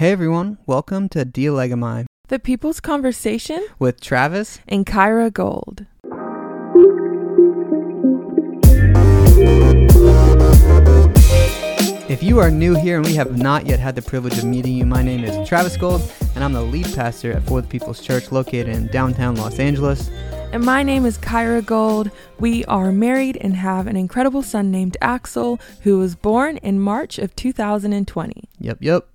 Hey everyone, welcome to Dialegomai The People's Conversation with Travis. and Kyra Gold. If you are new here and we have not yet had the privilege of meeting you, my name is Travis Gold and I'm the lead pastor at For the People's Church located in downtown Los Angeles. And my name is Kyra Gold. We are married and have an incredible son named Axel, who was born in March of 2020. Yep, yep.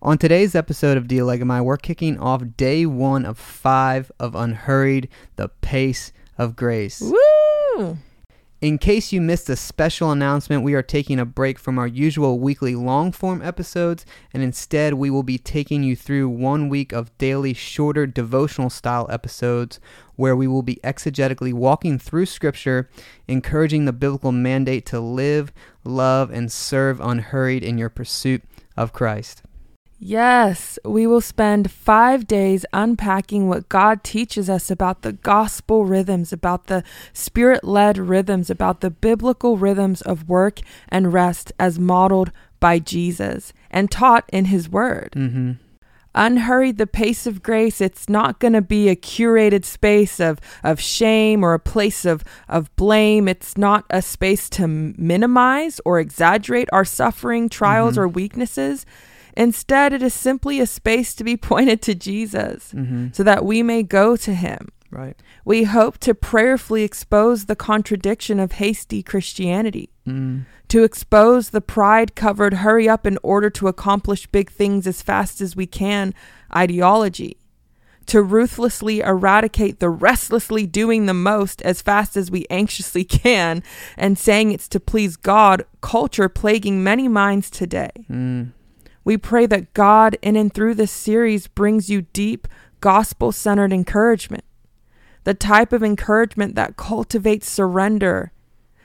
On today's episode of Dialegomai, we're kicking off day one of five of Unhurried, the Pace of Grace. Woo! In case you missed a special announcement, we are taking a break from our usual weekly long form episodes, and instead we will be taking you through one week of daily shorter devotional style episodes where we will be exegetically walking through Scripture, encouraging the biblical mandate to live, love, and serve unhurried in your pursuit of Christ. Yes, we will spend five days unpacking what God teaches us about the gospel rhythms, about the spirit led rhythms, about the biblical rhythms of work and rest as modeled by Jesus and taught in His Word. Mm-hmm. unhurried the pace of grace it's not going to be a curated space of of shame or a place of of blame it's not a space to minimize or exaggerate our suffering trials Mhm. or weaknesses instead it is simply a space to be pointed to Jesus Mm-hmm. so that we may go to him Right. we hope to prayerfully expose the contradiction of hasty Christianity Mm. to expose the pride covered hurry up in order to accomplish big things as fast as we can ideology, to ruthlessly eradicate the restlessly doing the most as fast as we anxiously can and saying it's to please God culture plaguing many minds today. Mm. We pray that God in and through this series brings you deep gospel centered encouragement, the type of encouragement that cultivates surrender,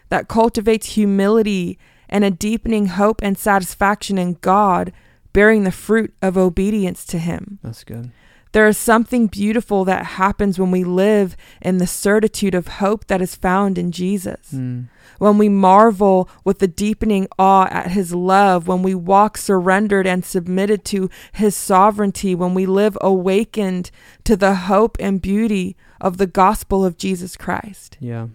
that cultivates humility and a deepening hope and satisfaction in God, bearing the fruit of obedience to Him. That's good. There is something beautiful that happens when we live in the certitude of hope that is found in Jesus Mm. when we marvel with the deepening awe at his love, when we walk surrendered and submitted to his sovereignty, when we live awakened to the hope and beauty of the gospel of Jesus Christ. Yeah.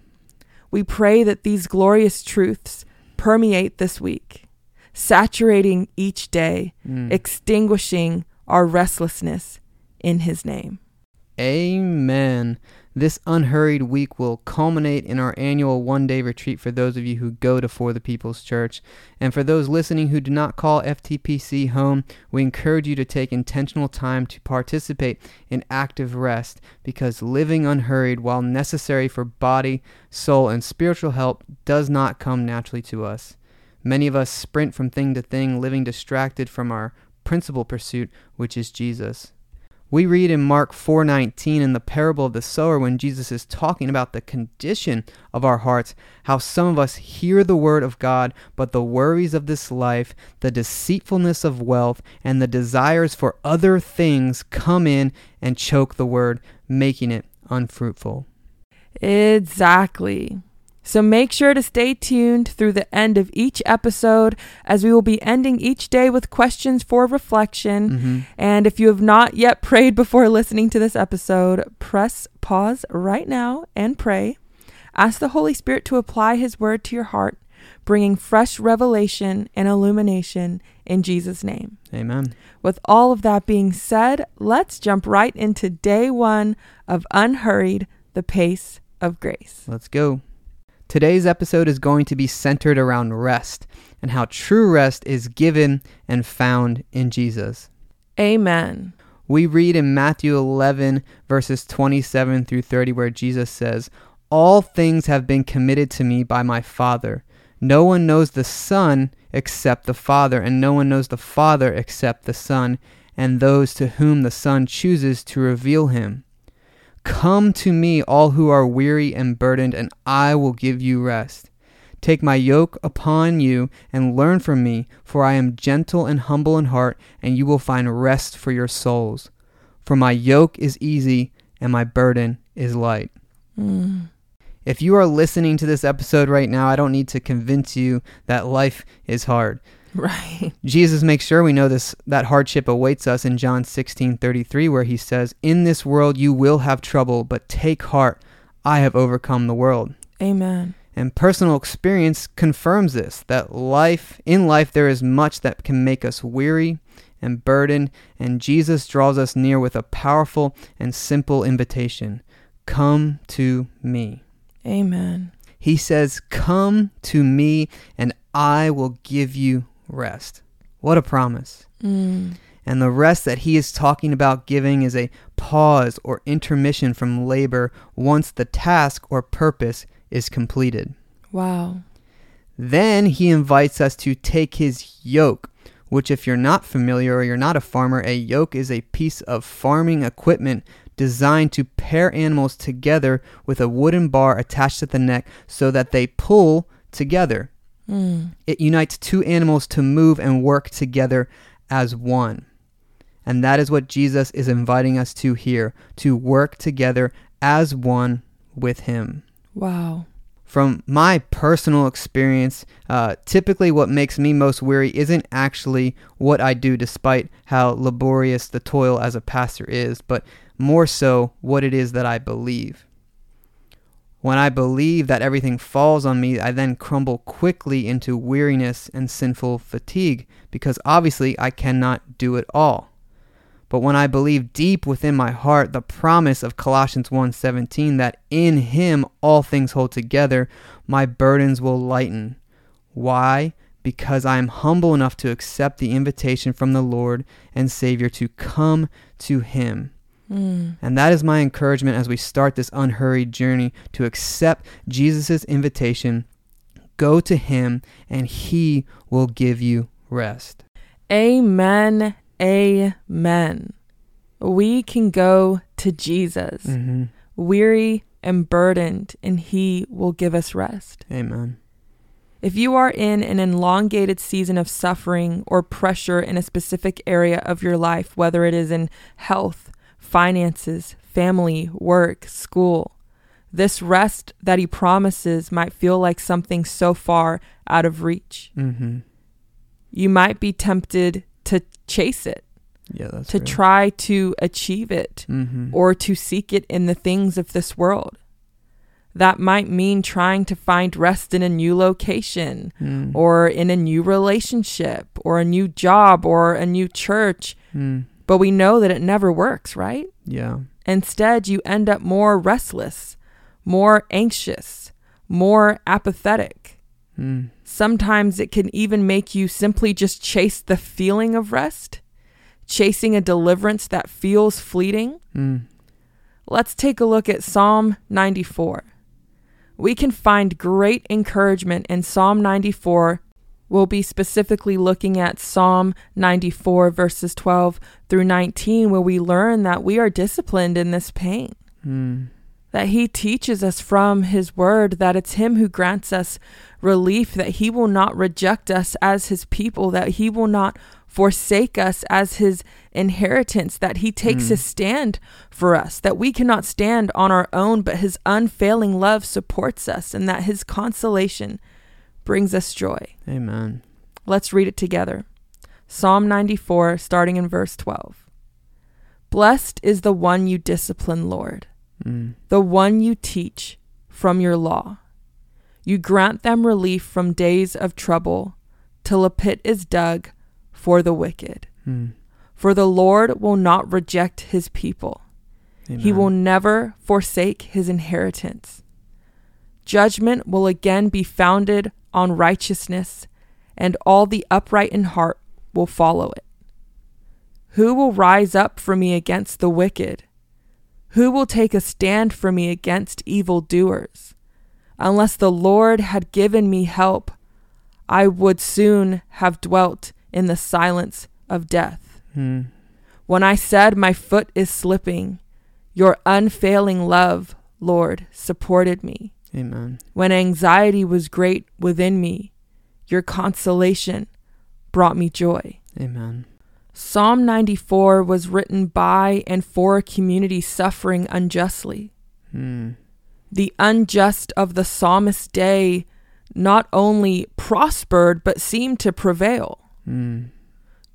We pray that these glorious truths permeate this week, saturating each day, Mm. extinguishing our restlessness in his name. Amen. This unhurried week will culminate in our annual one day retreat for those of you who go to For the People's Church. And for those listening who do not call FTPC home, we encourage you to take intentional time to participate in active rest because living unhurried, while necessary for body, soul, and spiritual health, does not come naturally to us. Many of us sprint from thing to thing, living distracted from our principal pursuit, which is Jesus. We read in Mark 4:19 in the parable of the sower when Jesus is talking about the condition of our hearts, how some of us hear the word of God, but the worries of this life, the deceitfulness of wealth, and the desires for other things come in and choke the word, making it unfruitful. Exactly. So make sure to stay tuned through the end of each episode as we will be ending each day with questions for reflection. Mhm. And if you have not yet prayed before listening to this episode, press pause right now and pray. Ask the Holy Spirit to apply His word to your heart, bringing fresh revelation and illumination in Jesus' name. Amen. With all of that being said, let's jump right into day one of Unhurried, the Pace of Grace. Let's go. Today's episode is going to be centered around rest and how true rest is given and found in Jesus. Amen. We read in Matthew 11, verses 27 through 30, where Jesus says, All things have been committed to me by my Father. No one knows the Son except the Father, and no one knows the Father except the Son, and those to whom the Son chooses to reveal him. Come to me, all who are weary and burdened, and I will give you rest. Take my yoke upon you and learn from me, for I am gentle and humble in heart, and you will find rest for your souls. For my yoke is easy and my burden is light. Mm. If you are listening to this episode right now, I don't need to convince you that life is hard. Right. Jesus makes sure we know this that hardship awaits us in John 16:33 where he says, "In this world you will have trouble, but take heart, I have overcome the world." Amen. And personal experience confirms this that life in life there is much that can make us weary and burdened, and Jesus draws us near with a powerful and simple invitation. Come to me. Amen. He says, "Come to me and I will give you rest." What a promise. Mm. And the rest that he is talking about giving is a pause or intermission from labor once the task or purpose is completed. Wow. Then he invites us to take his yoke, which, if you're not familiar or you're not a farmer, a yoke is a piece of farming equipment designed to pair animals together with a wooden bar attached at the neck so that they pull together. Mm. It unites two animals to move and work together as one. And that is what Jesus is inviting us to here to work together as one with Him. Wow. From my personal experience, uh, typically what makes me most weary isn't actually what I do, despite how laborious the toil as a pastor is, but more so what it is that I believe. When I believe that everything falls on me, I then crumble quickly into weariness and sinful fatigue, because obviously I cannot do it all. But when I believe deep within my heart the promise of Colossians 1:17 that in him all things hold together, my burdens will lighten. Why? Because I am humble enough to accept the invitation from the Lord and Savior to come to him. Mm. And that is my encouragement as we start this unhurried journey to accept Jesus' invitation. Go to him and he will give you rest. Amen. Amen. We can go to Jesus, Mm-hmm. weary and burdened, and He will give us rest. Amen. If you are in an elongated season of suffering or pressure in a specific area of your life, whether it is in health, finances, family, work, school, this rest that He promises might feel like something so far out of reach. Mm-hmm. You might be tempted to chase it, Yeah, that's to real. try to achieve it, Mm-hmm. or to seek it in the things of this world. That might mean trying to find rest in a new location, Mm. or in a new relationship, or a new job, or a new church. Mm. But we know that it never works, right? Yeah. Instead, you end up more restless, more anxious, more apathetic. Mm. Sometimes it can even make you simply just chase the feeling of rest, chasing a deliverance that feels fleeting. Mm. Let's take a look at Psalm 94. We can find great encouragement in Psalm 94. We'll be specifically looking at Psalm 94, verses 12 through 19, where we learn that we are disciplined in this pain, Mm. that He teaches us from His Word that it's Him who grants us relief, that He will not reject us as His people, that He will not forsake us as His inheritance, that He takes Mm. His stand for us, that we cannot stand on our own, but His unfailing love supports us, and that His consolation brings us joy. Amen. Let's read it together. Psalm 94, starting in verse 12. Blessed is the one you discipline, Lord, Mm. the one you teach from your law. You grant them relief from days of trouble, till a pit is dug for the wicked. Mm. For the Lord will not reject his people. He will never forsake his inheritance. Judgment will again be founded on righteousness, and all the upright in heart will follow it. Who will rise up for me against the wicked? Who will take a stand for me against evildoers? Unless the Lord had given me help, I would soon have dwelt in the silence of death. Mm. When I said my foot is slipping, your unfailing love, Lord, supported me. Amen. When anxiety was great within me, your consolation brought me joy. Amen. Psalm 94 was written by and for a community suffering unjustly. Mm. The unjust of the psalmist's day not only prospered but seemed to prevail. Mm.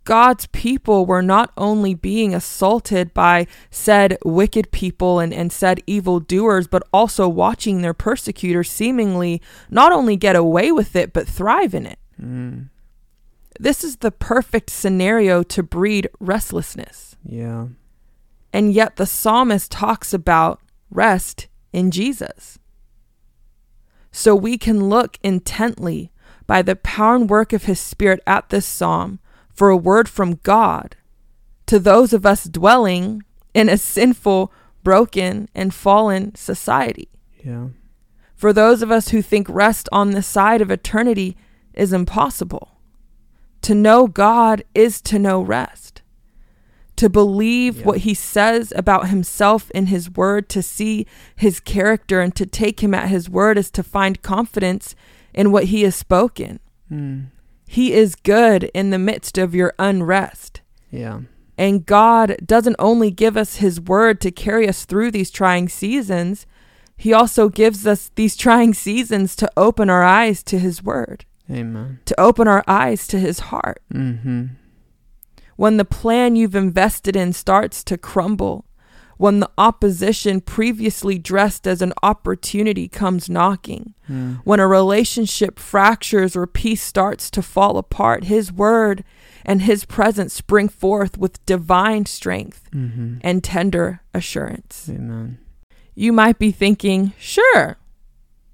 God's people were not only being assaulted by said wicked people and, and said evil doers, but also watching their persecutors seemingly not only get away with it, but thrive in it. Mm. This is the perfect scenario to breed restlessness. Yeah. And yet the psalmist talks about rest in Jesus. So we can look intently by the power and work of his spirit at this psalm for a word from God to those of us dwelling in a sinful, broken, and fallen society. Yeah. For those of us who think rest on the side of eternity is impossible. To know God is to know rest. To believe Yeah. what he says about himself in his word, to see his character, and to take him at his word is to find confidence in what he has spoken. Mm. He is good in the midst of your unrest. Yeah. And God doesn't only give us His word to carry us through these trying seasons, He also gives us these trying seasons to open our eyes to His word, Amen. to open our eyes to His heart. Mm-hmm. When the plan you've invested in starts to crumble, when the opposition previously dressed as an opportunity comes knocking, Mm. when a relationship fractures or peace starts to fall apart, His word and His presence spring forth with divine strength Mm-hmm. and tender assurance. Amen. You might be thinking, sure,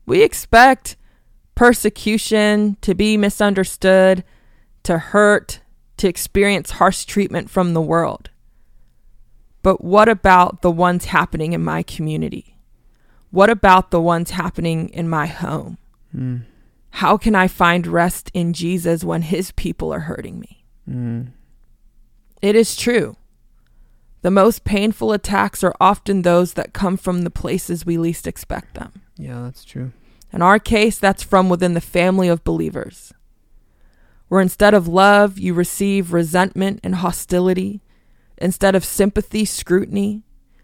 we expect persecution to be misunderstood, to hurt, to experience harsh treatment from the world. But what about the ones happening in my community? What about the ones happening in my home? Mm. How can I find rest in Jesus when his people are hurting me? Mm. It is true. The most painful attacks are often those that come from the places we least expect them. Yeah, that's true. In our case, that's from within the family of believers, where instead of love, you receive resentment and hostility, instead of sympathy, scrutiny,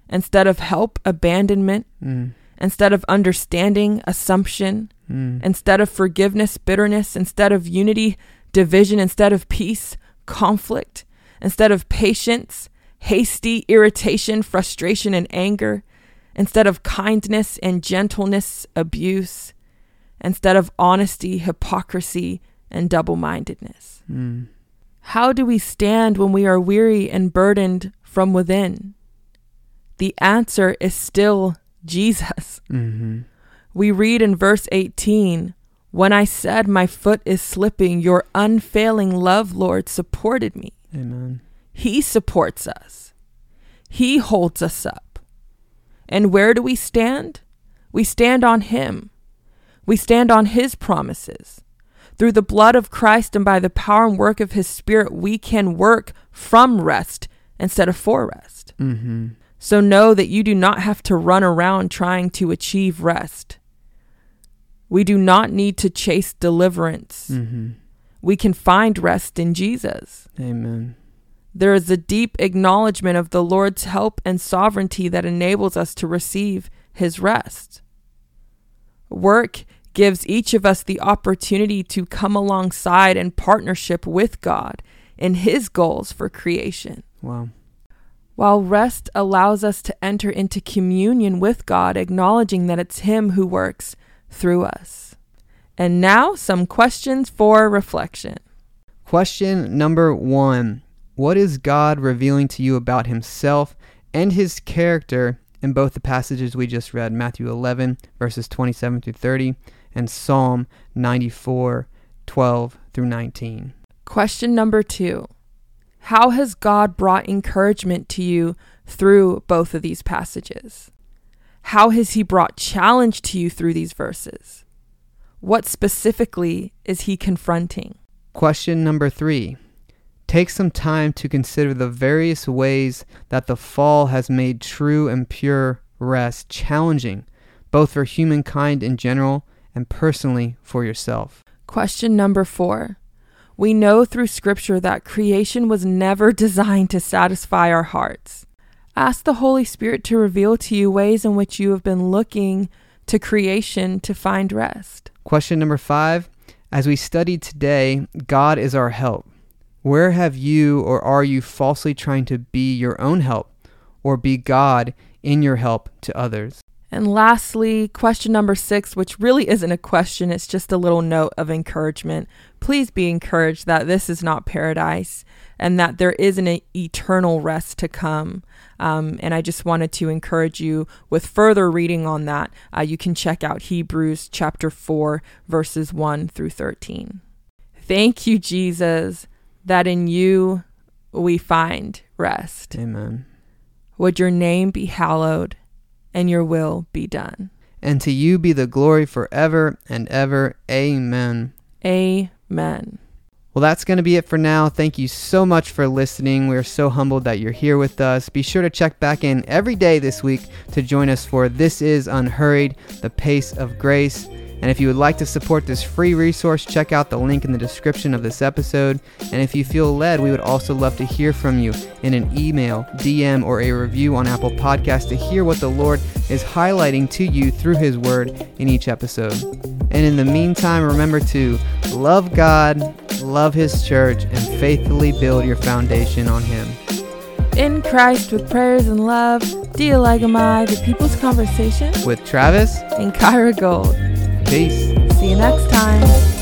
instead of help, abandonment, Mm. instead of understanding, assumption, Mm. instead of forgiveness, bitterness, instead of unity, division, instead of peace, conflict, instead of patience, hasty irritation, frustration, and anger, instead of kindness and gentleness, abuse, instead of honesty, hypocrisy, and double mindedness. Mm. How do we stand when we are weary and burdened from within? The answer is still Jesus. Mm-hmm. We read in verse 18 When I said my foot is slipping, your unfailing love, Lord, supported me. Amen. He supports us, He holds us up. And where do we stand? We stand on Him. We stand on His promises. Through the blood of Christ and by the power and work of His Spirit, we can work from rest instead of for rest. Mm-hmm. So know that you do not have to run around trying to achieve rest. We do not need to chase deliverance. Mm-hmm. We can find rest in Jesus. Amen. There is a deep acknowledgement of the Lord's help and sovereignty that enables us to receive his rest. Work gives each of us the opportunity to come alongside in partnership with God in his goals for creation. Wow. While rest allows us to enter into communion with God, acknowledging that it's Him who works through us. And now, some questions for reflection. Question number one What is God revealing to you about Himself and His character in both the passages we just read Matthew 11, verses 27 through 30, and Psalm 94, 12 through 19? Question number two How has God brought encouragement to you through both of these passages? How has He brought challenge to you through these verses? What specifically is He confronting? Question number three. Take some time to consider the various ways that the fall has made true and pure rest challenging, both for humankind in general and personally for yourself. Question number four. We know through Scripture that creation was never designed to satisfy our hearts. Ask the Holy Spirit to reveal to you ways in which you have been looking to creation to find rest. Question number five. As we studied today, God is our help. Where have you or are you falsely trying to be your own help or be God in your help to others? And lastly, question number six, which really isn't a question, it's just a little note of encouragement. Please be encouraged that this is not paradise and that there is an eternal rest to come. Um, and I just wanted to encourage you with further reading on that. Uh, you can check out Hebrews chapter 4, verses 1 through 13. Thank you, Jesus, that in you we find rest. Amen. Would your name be hallowed and your will be done. And to you be the glory forever and ever. Amen. Amen. Well, that's going to be it for now. Thank you so much for listening. We're so humbled that you're here with us. Be sure to check back in every day this week to join us for This is Unhurried, the Pace of Grace. And if you would like to support this free resource, check out the link in the description of this episode. And if you feel led, we would also love to hear from you in an email, DM, or a review on Apple Podcasts to hear what the Lord is highlighting to you through His Word in each episode. And in the meantime, remember to love God, love His church, and faithfully build your foundation on Him. In Christ with prayers and love, Dialegomai, the People's Conversation with Travis and Kyra Gold. Peace. See you next time.